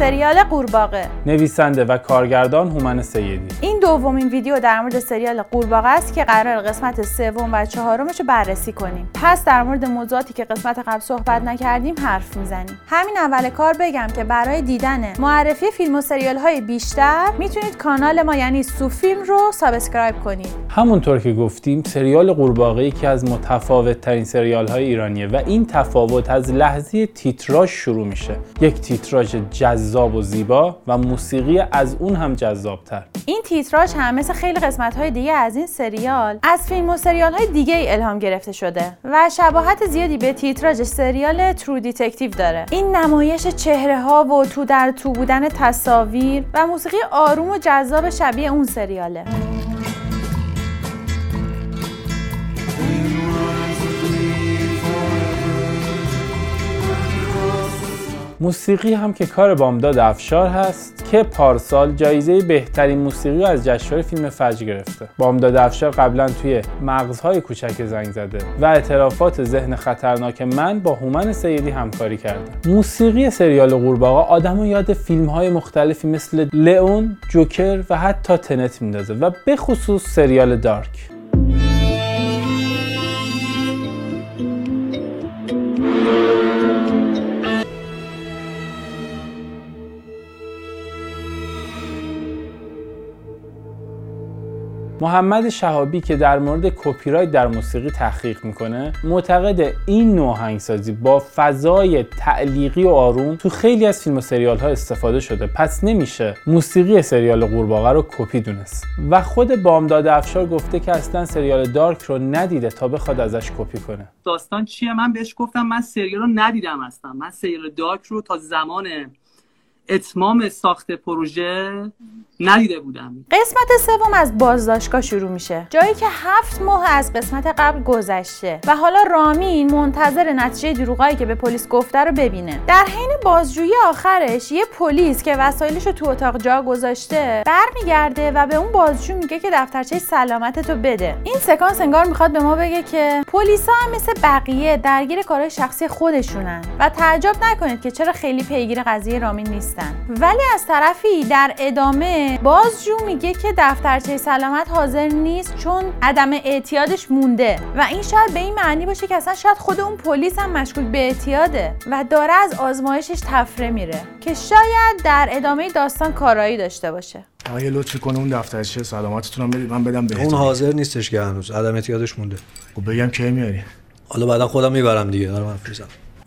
سریال قورباغه. نویسنده و کارگردان هومن سیدی. دومین ویدیو در مورد سریال قورباغه است که قراره قسمت سوم و چهارمش رو بررسی کنیم. پس در مورد موضوعاتی که قسمت قبل صحبت نکردیم حرف می‌زنیم. همین اول کار بگم که برای دیدن معرفی فیلم و سریال های بیشتر می‌تونید کانال ما یعنی سوفیلم رو subscribe کنید. همونطور که گفتیم سریال قورباغه یکی از متفاوت ترین سریال های ایرانیه و این تفاوت از لحظه تیتراژ شروع میشه. یک تیتراژ جذاب و زیبا و موسیقی از اون هم جذابتر. این تیتراژ هم مثل خیلی قسمت های دیگه از این سریال از فیلم و سریال های دیگه ای الهام گرفته شده و شباهت زیادی به تیتراژ سریال True Detective داره. این نمایش چهره ها و تو در تو بودن تصاویر و موسیقی آروم و جذاب شبیه اون سریاله. موسیقی هم که کار بامداد افشار هست که پارسال جایزه بهترین موسیقی از جشنواره فیلم فجر گرفته. بامداد افشار قبلا توی مغزهای کوچک زنگ زده و اعترافات ذهن خطرناک من با هومن سیدی همکاری کرده. موسیقی سریال قورباغه آدمو یاد فیلم های مختلفی مثل لئون جوکر و حتی تنت میندازه و به خصوص سریال دارک محمد شهابی که در مورد کپی در موسیقی تحقیق می‌کنه معتقد این نوع آهنگسازی با فضای تعلیقی و آروم تو خیلی از فیلم و سریال ها استفاده شده. پس نمیشه موسیقی سریال قورباغه رو کپی دونست. و خود بامداد افشار گفته که اصلا سریال دارک رو ندیده تا بخواد ازش کپی کنه. داستان چیه؟ من بهش گفتم من سریال رو ندیدم اصلا. من سریال دارک رو تا زمان اتمام ساخت پروژه ندیده بودم. قسمت سوم از بازداشتگاه شروع میشه. جایی که هفت ماه از قسمت قبل گذشته و حالا رامین منتظر نتیجه دروغایی که به پلیس گفته رو ببینه. در حین بازجویی آخرش یه پلیس که وسایلش رو تو اتاق جا گذاشته برمیگرده و به اون بازجو میگه که دفترچه سلامتتو بده. این سکانس انگار می‌خواد به ما بگه که پلیسا هم مثل بقیه درگیر کارهای شخصی خودشونن و تعجب نکنید که چرا خیلی پیگیر قضیه رامین نیستن. ولی از طرفی در ادامه بازجو میگه که دفترچه سلامت حاضر نیست چون عدم اعتیادش مونده و این شاید به این معنی باشه که اصلا شاید خود اون پلیس هم مشکوک به اعتیاده و داره از آزمایشش تفره میره که شاید در ادامه داستان کارایی داشته باشه. آقا یه لطفی کنه اون دفترچه سلامتتون بدید من بدم بهتون اون حاضر نیستش که هنوز. عدم اعتیادش مونده. خب بگم کی میاری؟ حالا بعدا خودم می‌برم دیگه. دارم حرف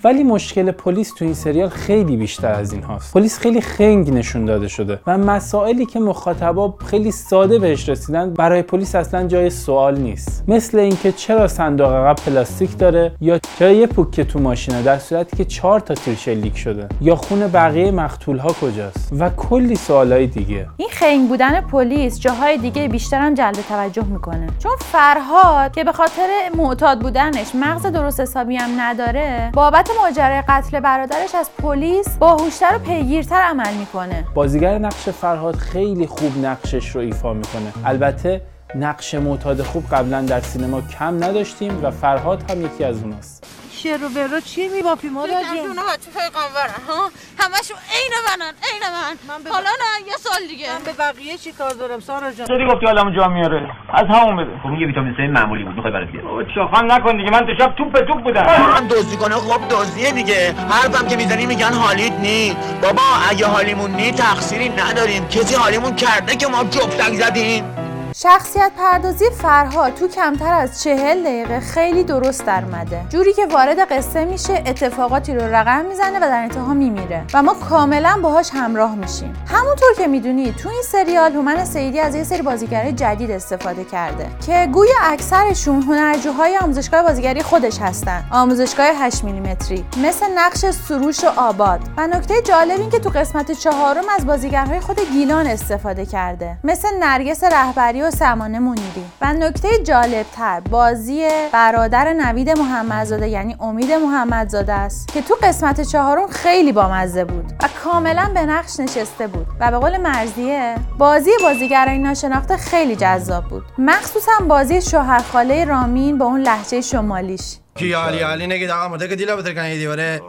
ولی مشکل پلیس تو این سریال خیلی بیشتر از این هاست. پلیس خیلی خنگ نشون داده شده و مسائلی که مخاطبا خیلی ساده بهش رسیدن برای پلیس اصلا جای سوال نیست. مثل اینکه چرا صندوق عقب پلاستیک داره یا چرا یه پوکه تو ماشینه در صورتی که چهار تا تیر شلیک شده یا خون بقیه مقتول ها کجاست و کلی سوالای دیگه. این خنگ بودن پلیس جاهای دیگه بیشتر هم جلب توجه می‌کنه. چون فرهاد که به خاطر معتاد بودنش مغز درست حسابی هم نداره بابت ماجرای قتل برادرش از پلیس باهوشتر و پیگیرتر عمل می‌کنه. بازیگر نقش فرهاد خیلی خوب نقشش رو ایفا می‌کنه. البته نقش معتاد خوب قبلا در سینما کم نداشتیم و فرهاد هم یکی از اوناست. شعر و برو چی میبافی مادر جون؟ اونها تو پیغمبرن ها. همشون عین منن عین من. حالا نه یه سال دیگه. من به بقیه چی کار دارم؟ سارا جان. چرا گفتی حالمو جا میاره. از همون بده. خب یه ویتامین سی معمولی بود می‌خوای برات بیارم. چاخان نکن دیگه. من تو شب توپ توپ بودم. من دزدی کنه خب دزدیه دیگه. حرفم که می‌زنی میگن حالیت نی. بابا اگه حالیمون نی تقصیری نداریم. کسی حالیمون کرده که ما جفتک زدیم. شخصیت پردازی فرهاد تو کمتر از چهل دقیقه خیلی درست در اومده. جوری که وارد قصه میشه اتفاقاتی رو رقم می‌زنه و در انتها میمیره. و ما کاملا باهاش همراه میشیم. همونطور که می‌دونید تو این سریال هومن سیدی از یه سری بازیگرای جدید استفاده کرده که گویا اکثرشون هنرجوهای آموزشگاه بازیگری خودش هستن. آموزشگاه 8 میلیمتری مثل نقش سروش و آباد. و نکته جالب این که تو قسمت چهارم از بازیگرهای خود گیلان استفاده کرده. مثل نرگس رهبری و سمانه منیری و نکته جالب تر بازی برادر نوید محمدزاده یعنی امید محمدزاده است که تو قسمت چهارم خیلی بامزه بود و کاملا به نقش نشسته بود. و به قول مرزیه بازی بازیگرای ناشناخته خیلی جذاب بود. مخصوصا بازی شوهرخاله رامین با اون لحجه شمالیش. کی علی علی نگید آقا مرده که دیلا بتر کنید دیواره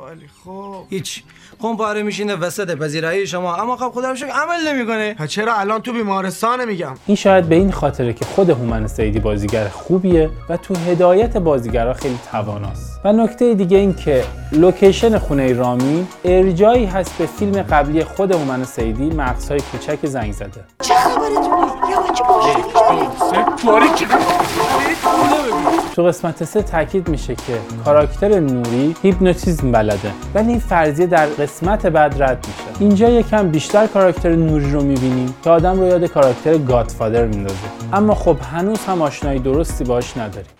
خب هیچ خون پاره میشینه وسط پذیرایی شما اما خب خدا رو عمل نمی‌کنه ها چرا الان تو بیمارستانه میگم این شاید به این خاطره که خود هومن سیدی بازیگر خوبیه و تو هدایت بازیگرا خیلی تواناست. و نکته دیگه این که لوکیشن خونه رامین ارجایی هست به فیلم قبلی خود هومن سیدی مغزهای کوچک زنگ زده. تو قسمت سه تاکید میشه که کاراکتر نوری هیپنوتیزم بلده ولی این فرضیه در قسمت بعد رد میشه. اینجا یکم بیشتر کاراکتر نوری رو می‌بینیم که آدم رو یاد کاراکتر Godfather میندازه. اما خب هنوز هم آشنایی درستی باش نداریم.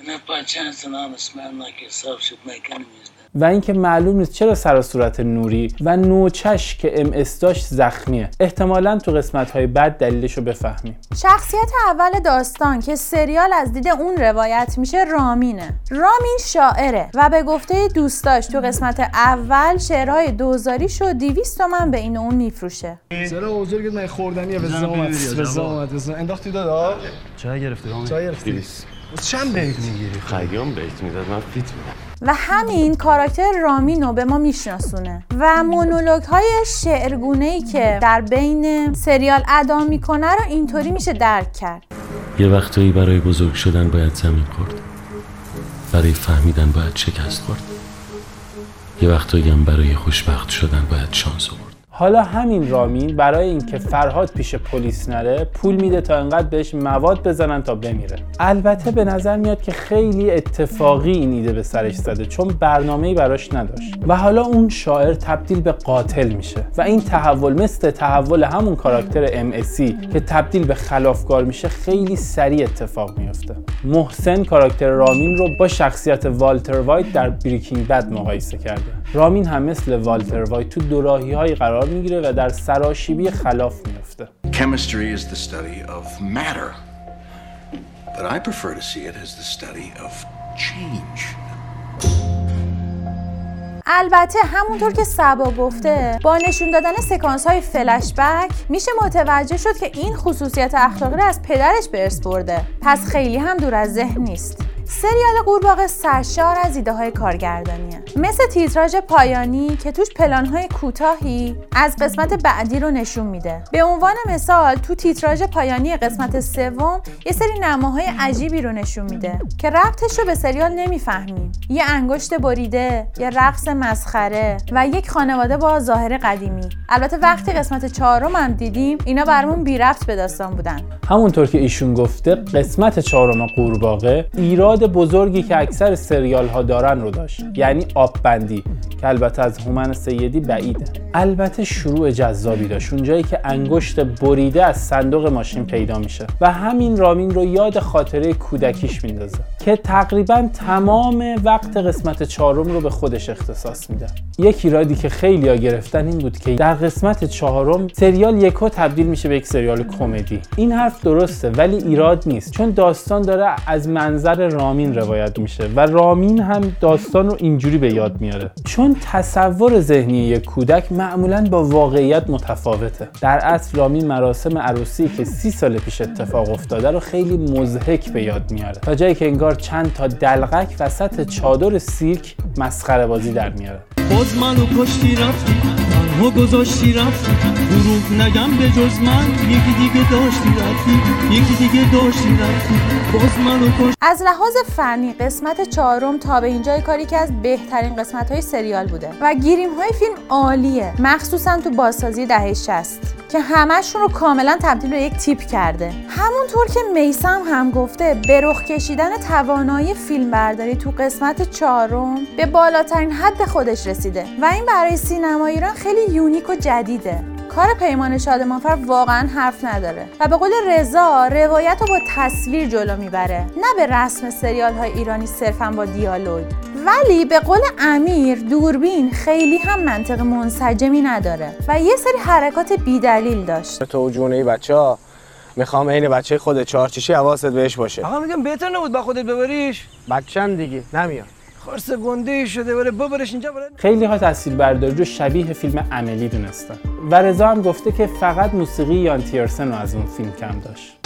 And if by chance an honest man like yourself should make enemies, و اینکه معلوم نیست چرا سر و صورت نوری و نوچش که MS داشت زخمیه. احتمالا تو قسمت های بعد دلیلش رو بفهمیم. شخصیت اول داستان که سریال از دید اون روایت میشه رامینه. رامین شاعره و به گفته دوستاش تو قسمت اول شعرهای دوزاری شو 200 تومن به این اون میفروشه. چرا بزرگت من خوردنیه به زامت به زامت به زامت انداختی دادا؟ چای گرفتی رامین؟ چای گرفتی. چند بیت؟ می‌گیری؟ خیام بیت می‌داد من فیت میدم و همین کاراکتر رامین رو به ما میشناسونه و مونولوگ های شعرگونه ای که در بین سریال ادا می‌کنه رو اینطوری میشه درک کرد. یه وقتایی برای بزرگ شدن باید زمین خورد. برای فهمیدن باید شکست خورد. یه وقتایی هم برای خوشبخت شدن باید شانس آورد. حالا همین رامین برای اینکه فرهاد پیش پلیس نره پول میده تا انقدر بهش مواد بزنن تا بمیره. البته به نظر میاد که خیلی اتفاقی این ایده به سرش زده چون برنامه‌ای براش نداشت. و حالا اون شاعر تبدیل به قاتل میشه. و این تحول مثل تحول همون کاراکتر ام که تبدیل به خلافکار میشه خیلی سریع اتفاق میفته محسن کاراکتر رامین رو با شخصیت والتر وایت در Breaking Bad مقایسه کرده. رامین هم مثل والتر وایت تو دوراهی های قرار می‌گیره و در سراشیبی خلاف میفته Chemistry is the study of matter, but I prefer to see it as the study of change. البته همونطور که سبا گفته با نشون دادن سکانس های فلش بک میشه متوجه شد که این خصوصیت اخلاقی رو از پدرش به ارث برده. پس خیلی هم دور از ذهن نیست. سریال قورباغه سرشار از ایده های کارگردانیه. مثل تیتراژ پایانی که توش پلان های کوتاهی از قسمت بعدی رو نشون میده. به عنوان مثال تو تیتراژ پایانی قسمت سوم یه سری نماهای عجیبی رو نشون میده که ربطش رو به سریال نمی‌فهمیم. یه انگشت بریده یه رقص مسخره و یک خانواده با ظاهر قدیمی. البته وقتی قسمت چهارم هم دیدیم اینا برامون بی ربط به داستان بودن. همونطور که ایشون گفته قسمت چهارم قورباغه ایراد بزرگی که اکثر سریال ها دارن رو داشت. یعنی آب بندی که البته از هومن سیدی بعیده. البته شروع جذابی داشت. اونجایی که انگشت بریده از صندوق ماشین پیدا میشه. و همین رامین رو یاد خاطره کودکیش میندازه. که تقریبا تمام وقت قسمت چهارم رو به خودش اختصاص میده. یک ایرادی که خیلی ها گرفتن این بود که در قسمت چهارم سریال یکو تبدیل میشه به یک سریال کمدی. این حرف درسته ولی ایراد نیست. چون داستان داره از منظر رامین روایت میشه و رامین هم داستان رو اینجوری به یاد میاره. چون تصور ذهنی یک کودک معمولا با واقعیت متفاوته. در اصل رامین مراسم عروسی که سی سال پیش اتفاق افتاده رو خیلی مضحک به یاد میاره. تا جایی که انگار چند تا دلغک وسط چادر سیرک مسخره بازی در میاره. باز منو کشتی رفتی. تنها گذاشتی رفتی دروغ نگم به جز من یکی دیگه داشتی رفتی یکی دیگه داشتی رفتی باز منو کشتی. از لحاظ فنی قسمت چهارم تا به اینجای کاری که از بهترین قسمت های سریال بوده و گیریم های فیلم عالیه مخصوصا تو بازسازی دهه 60 که همشون رو کاملا تبدیل به یک تیپ کرده. همونطور که میسم هم گفته به رخ کشیدن توانایی فیلم برداری تو قسمت چهارم به بالاترین حد خودش رسیده و این برای سینما ایران خیلی یونیک و جدیده. کار پیمان شادمانفر واقعا حرف نداره و به قول رضا روایت رو با تصویر جلو می‌بره نه به رسم سریال های ایرانی صرفا با دیالوگ. ولی به قول امیر دوربین خیلی هم منطق منسجمی نداره و یه سری حرکات بیدلیل داشت. تو جونه ای بچه ها می‌خوام عین بچه خود چهارچشی حواست بهش باشه. آقا میگم بهتر نبود با خودت ببریش؟ بچن دیگه نمیاد. خرس گنده شده بره ببرش اینجا بره. خیلی ها تصویر برداری رو شبیه فیلم عملی دونستن. و رضا هم گفته که فقط موسیقی یان تیرسن رو از اون فیلم کم داشت.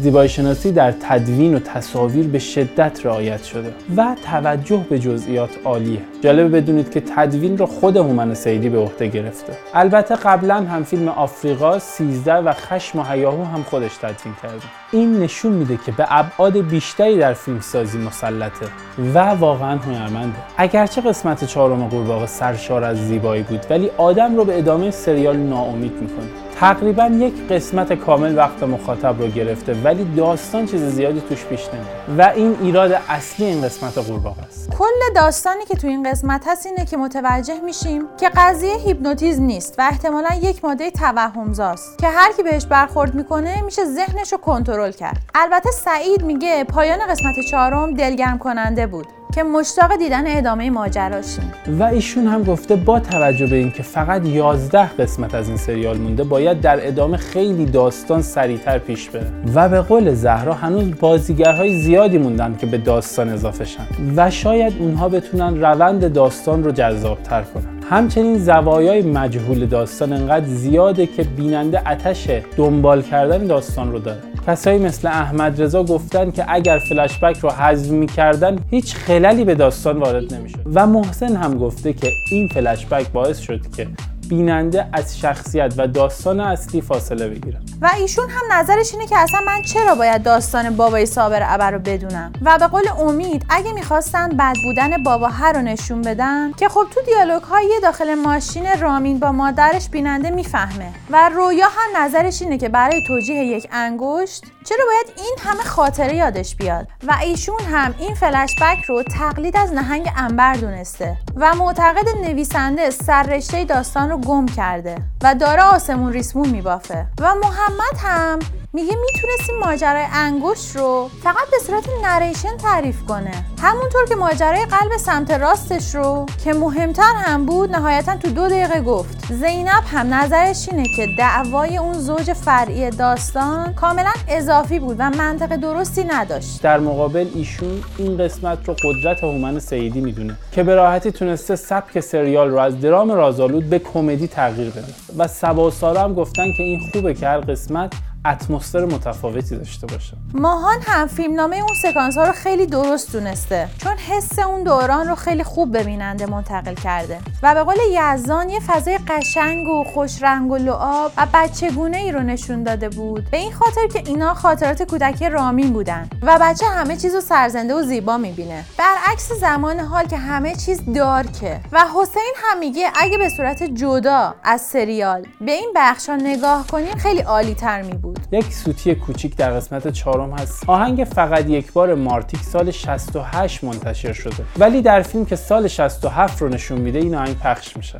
زیبایی شناسی در تدوین و تصاویر به شدت رعایت شده و توجه به جزئیات عالیه. جالبه بدونید که تدوین رو خود هومن سیدی به عهده گرفته. البته قبلا هم فیلم آفریقا 13 و خشم و هیاهو هم خودش تدوین کرده. این نشون میده که به ابعاد بیشتری در فیلمسازی مسلطه و واقعا هنرمنده. اگرچه قسمت چهارم قورباغه سرشار از زیبایی بود ولی آدم رو به ادامه سریال ناامید می‌کنه. تقریبا یک قسمت کامل وقت مخاطب رو گرفته ولی داستان چیز زیادی توش پیش نمیره و این ایراد اصلی این قسمت قورباغه است. کل داستانی که تو این قسمت هست اینه که متوجه میشیم که قضیه هیپنوتیزم نیست و احتمالا یک ماده توهمزاست که هر کی بهش برخورد می‌کنه میشه ذهنش رو کنترل کرد. البته سعید میگه پایان قسمت چهارم دلگرم کننده بود. که مشتاق دیدن ادامه ماجراشیم و ایشون هم گفته با توجه به اینکه فقط 11 قسمت از این سریال مونده باید در ادامه خیلی داستان سریعتر پیش بره. و به قول زهرا هنوز بازیگرهای زیادی موندن که به داستان اضافه شن. و شاید اونها بتونن روند داستان رو جذابتر کنن. همچنین زوایای مجهول داستان انقدر زیاده که بیننده اتش دنبال کردن داستان رو داره. کسایی مثل احمد رضا گفتن که اگر فلشبک رو حذف می‌کردن هیچ خللی به داستان وارد نمی‌شد. و محسن هم گفته که این فلشبک باعث شد که بیننده از شخصیت و داستان اصلی فاصله بگیره و ایشون هم نظرش اینه که اصلا من چرا باید داستان بابای صابر ابر رو بدونم؟ و به قول امید اگه می‌خواستن بد بودن بابا هر رو نشون بدن که خب تو دیالوگ های داخل ماشین رامین با مادرش بیننده می‌فهمه. و رویا هم نظرش اینه که برای توجیه یک انگشت چرا باید این همه خاطره یادش بیاد؟ و ایشون هم این فلشبک رو تقلید از نهنگ انبر دونسته. و معتقد نویسنده سررشته داستان رو گم کرده و داره آسمون ریسمون میبافه. و محمد هم میگه می‌تونستیم ماجرای انگشت رو فقط به صورت نریشن تعریف کنه. همونطور که ماجرای قلب سمت راستش رو که مهمتر هم بود نهایتا تو دو دقیقه گفت. زینب هم نظرش اینه که دعوای اون زوج فرعی داستان کاملا اضافی بود و منطق درستی نداشت. در مقابل ایشون این قسمت رو قدرت هومن سیدی می‌دونه که به راحتی تونسته سبک سریال رو از درام رازآلود به کمدی تغییر بده. و سبا هم گفتن که این خوبه که هر قسمت اتمسفر متفاوتی داشته باشه. ماهان هم فیلمنامه اون سکانس ها رو خیلی درست دونسته. چون حس اون دوران رو خیلی خوب به بیننده منتقل کرده. و به قول یزدان یه فضای قشنگ و خوش رنگ و لعاب و بچگونه ای رو نشون داده بود. به این خاطر که اینا خاطرات کودکی رامین بودن. و بچه همه چیز رو سرزنده و زیبا می‌بینه. برعکس زمان حال که همه چیز دارکه. و حسین هم میگه اگه به صورت جدا از سریال به این بخش نگاه کنیم خیلی عالی تر می بود یک سوتی کوچیک در قسمت چهارم هست. آهنگ فقط یک بار مارتیک سال 68 منتشر شده. ولی در فیلم که سال 67 رو نشون میده این آهنگ پخش میشه.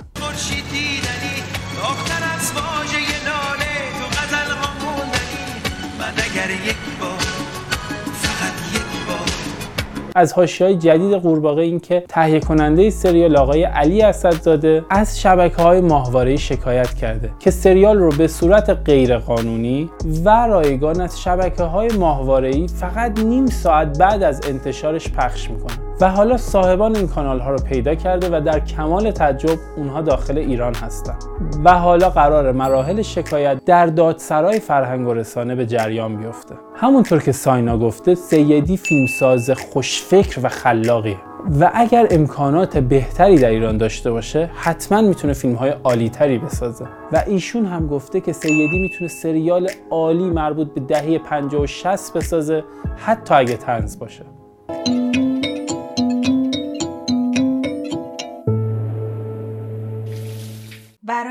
از های جدید قورباغه این که تهیه کننده سریال آقای علی اسدزاده از شبکه های ماهواره شکایت کرده که سریال رو به صورت غیرقانونی و رایگان از شبکه های ماهواره فقط نیم ساعت بعد از انتشارش پخش می‌کنه. و حالا صاحبان این کانال ها رو پیدا کرده و در کمال تعجب اونها داخل ایران هستند و حالا قرار مراحل شکایت در دادسرای فرهنگ و رسانه به جریان بیفته. همونطور که ساینا گفته سیدی فیلمساز خوشفکر و خلاقیه. و اگر امکانات بهتری در ایران داشته باشه حتما می‌تونه فیلم های عالی تری بسازه. و ایشون هم گفته که سیدی می‌تونه سریال عالی مربوط به دهه 50 و 60 بسازه حتی اگه طنز باشه.